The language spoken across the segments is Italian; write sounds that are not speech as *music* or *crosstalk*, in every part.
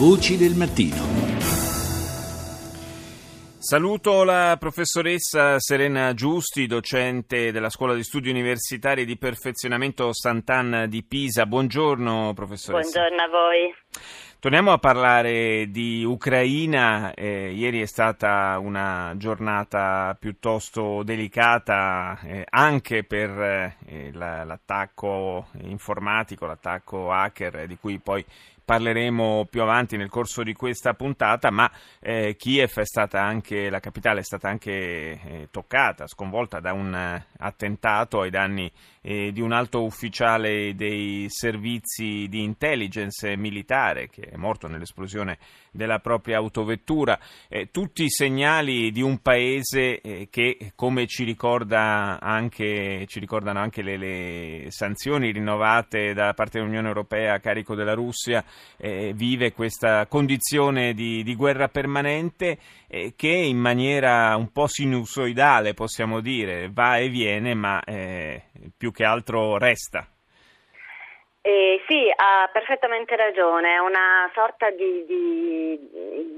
Voci del mattino. Saluto la professoressa Serena Giusti, docente della Scuola di Studi Universitari di Perfezionamento Sant'Anna di Pisa. Buongiorno professoressa. Buongiorno a voi. Torniamo a parlare di Ucraina. Eh, ieri è stata una giornata piuttosto delicata eh, anche per eh, l'attacco informatico, l'attacco hacker di cui poi parleremo più avanti nel corso di questa puntata, ma eh, Kiev è stata anche, la capitale è stata anche eh, toccata, sconvolta da un eh, attentato ai danni eh, di un alto ufficiale dei servizi di intelligence militare che è morto nell'esplosione della propria autovettura. Eh, tutti i segnali di un paese eh, che, come ci, ricorda anche, ci ricordano anche le, le, sanzioni rinnovate da parte dell'Unione Europea a carico della Russia, eh, vive questa condizione di, di guerra permanente eh, che in maniera un po' sinusoidale, possiamo dire, va e viene, ma eh, più che altro resta. Eh, sì, ha perfettamente ragione, è una sorta di, di,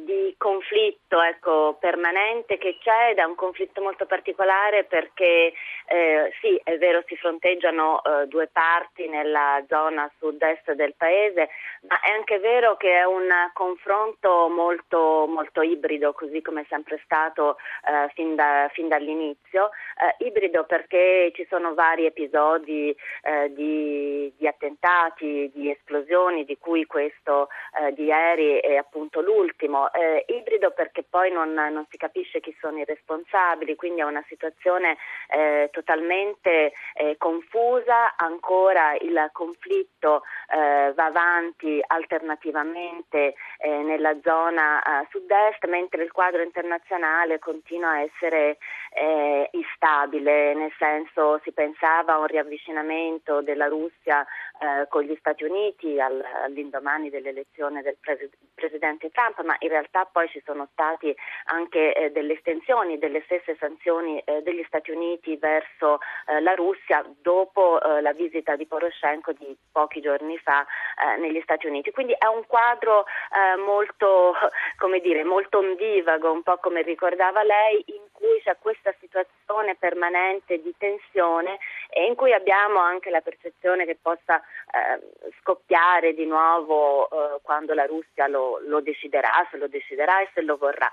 di conflitto ecco, permanente che c'è ed è un conflitto molto particolare perché eh, sì, è vero, si fronteggiano eh, due parti nella zona sud-est del paese, ma è anche vero che è un confronto molto, molto ibrido, così come è sempre stato eh, fin, da, fin, dall'inizio, eh, ibrido perché ci sono vari episodi eh, di, di attentati attentati, di esplosioni, di cui questo eh, di ieri è appunto l'ultimo. Eh, ibrido perché poi non, non, si capisce chi sono i responsabili, quindi è una situazione eh, totalmente eh, confusa, ancora il conflitto eh, va avanti alternativamente eh, nella zona sud-est, mentre il quadro internazionale continua a essere instabile, nel senso si pensava a un riavvicinamento della Russia con gli Stati Uniti al, all'indomani dell'elezione del pres- presidente Trump, ma in realtà poi ci sono stati anche eh, delle estensioni delle stesse sanzioni eh, degli Stati Uniti verso eh, la Russia dopo eh, la visita di Poroshenko di pochi giorni fa eh, negli Stati Uniti. Quindi è un quadro molto, *laughs* come dire, molto ondivago, un po' come ricordava lei, in cui c'è questa situazione permanente di tensione e in cui abbiamo anche la percezione che possa eh, scoppiare di nuovo eh, quando la Russia lo, lo, deciderà, se lo deciderà e se lo vorrà.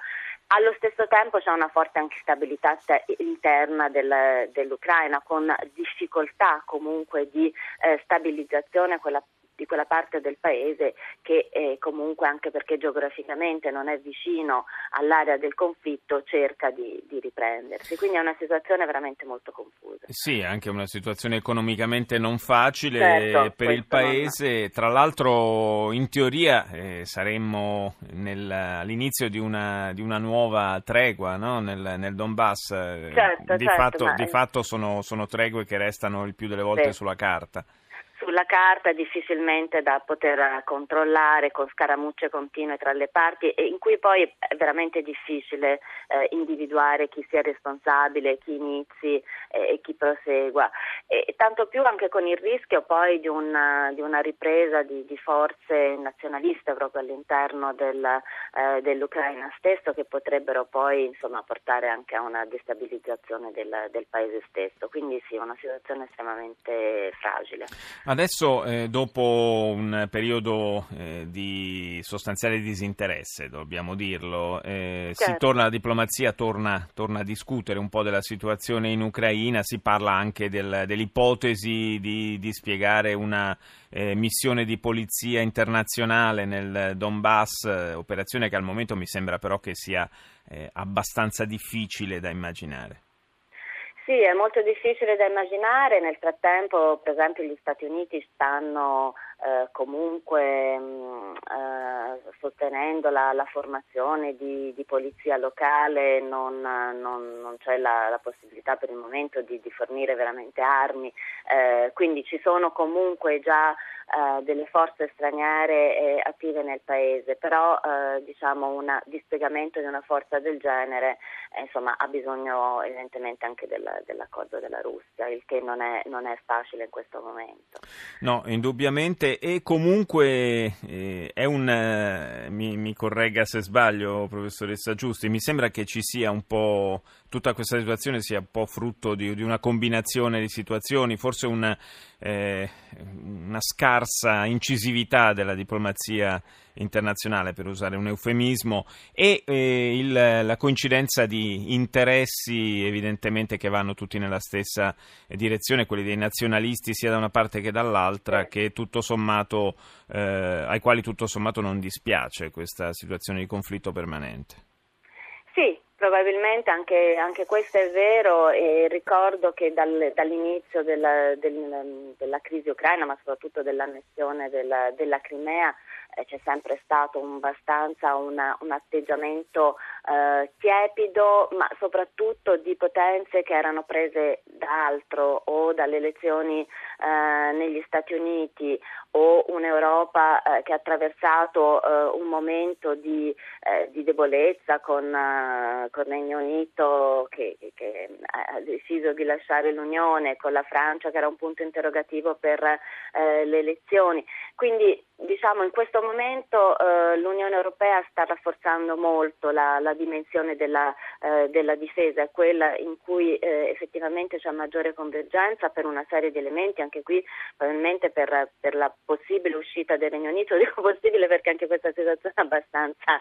Allo stesso tempo c'è una forte anche stabilità interna del, dell'Ucraina con difficoltà comunque di eh, stabilizzazione quella di quella parte del paese che eh, comunque anche perché geograficamente non è vicino all'area del conflitto cerca di, di, riprendersi. Quindi è una situazione veramente molto confusa. Sì, anche una situazione economicamente non facile certo, per il paese. Non... Tra l'altro in teoria eh, saremmo nel, all'inizio di una, di una, nuova tregua no? nel, nel, Donbass. Certo, di, certo, fatto, ma... di fatto sono, sono, tregue che restano il più delle volte sì. sulla carta sulla carta difficilmente da poter controllare con scaramucce continue tra le parti e in cui poi è veramente difficile eh, individuare chi sia responsabile, chi inizi eh, e chi prosegua. E, tanto più anche con il rischio poi di una, di una ripresa di, di, forze nazionaliste proprio all'interno del, eh, dell'Ucraina stesso che potrebbero poi insomma, portare anche a una destabilizzazione del, del paese stesso. Quindi sì, una situazione estremamente fragile. Adesso, eh, dopo un periodo eh, di sostanziale disinteresse, dobbiamo dirlo, eh, certo. si torna, la diplomazia torna, torna, a discutere un po' della situazione in Ucraina, si parla anche del, dell'ipotesi di, di, spiegare una eh, missione di polizia internazionale nel Donbass, operazione che al momento mi sembra però che sia eh, abbastanza difficile da immaginare. Sì, è molto difficile da immaginare, nel frattempo per esempio gli Stati Uniti stanno eh, comunque mh, mm, eh, sostenendo la, la formazione di, di, polizia locale, non, non, non c'è la, la, possibilità per il momento di, di fornire veramente armi, eh, quindi ci sono comunque già eh, delle forze straniere attive nel paese, però eh, diciamo un dispiegamento di una forza del genere insomma, ha bisogno evidentemente anche del, dell'accordo della Russia, il che non è, non è, facile in questo momento. No, indubbiamente e comunque eh, è un, mi, mi corregga se sbaglio professoressa Giusti, mi sembra che ci sia un po', tutta questa situazione sia un po' frutto di, di una combinazione di situazioni, forse un, eh, una scarsa incisività della diplomazia internazionale, per usare un eufemismo, e eh, il, la coincidenza di interessi evidentemente che vanno tutti nella stessa direzione, quelli dei nazionalisti sia da una parte che dall'altra, che tutto sommato, eh, ai quali tutto sommato non dispiace questa situazione di conflitto permanente. Sì, Probabilmente anche, anche, questo è vero e ricordo che dal, dall'inizio della, del, della, crisi ucraina, ma soprattutto dell'annessione della, della Crimea, c'è sempre stato un, abbastanza una, un atteggiamento eh, tiepido, ma soprattutto di potenze che erano prese da altro o dalle elezioni eh, negli Stati Uniti o un'Europa eh, che ha attraversato eh, un momento di, eh, di debolezza con, il Regno Unito che, che, ha deciso di lasciare l'Unione, con la Francia che era un punto interrogativo per le elezioni. Quindi diciamo in questo momento eh, l'Unione Europea sta rafforzando molto la, la dimensione della, eh, della, difesa, è quella in cui eh, effettivamente c'è maggiore convergenza per una serie di elementi, anche qui probabilmente per, per, la possibile uscita del Regno Unito, *laughs* dico possibile perché anche questa situazione è abbastanza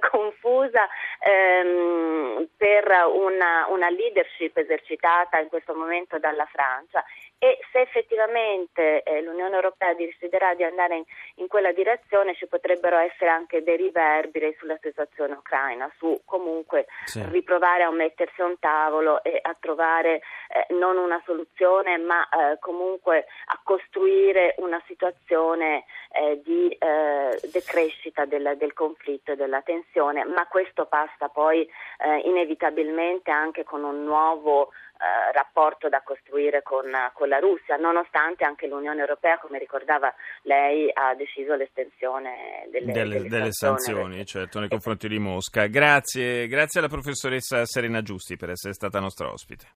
*laughs* confusa, ehm, per una, una leadership esercitata in questo momento dalla Francia e se effettivamente eh, l'Unione Europea deciderà di andare in, in, quella direzione ci potrebbero essere anche dei riverberi sulla situazione ucraina, su comunque sì. riprovare a mettersi a un tavolo e a trovare eh, non una soluzione ma eh, comunque a costruire una situazione eh, di eh, decrescita del, del, conflitto e della tensione, ma questo passa poi eh, inevitabilmente anche con un nuovo eh, rapporto da costruire con, con, la Russia, nonostante anche l'Unione Europea, come ricordava lei, ha deciso l'estensione delle, delle, delle, delle sanzioni, certo, nei confronti di Mosca. Grazie, grazie alla professoressa Serena Giusti per essere stata nostra ospite.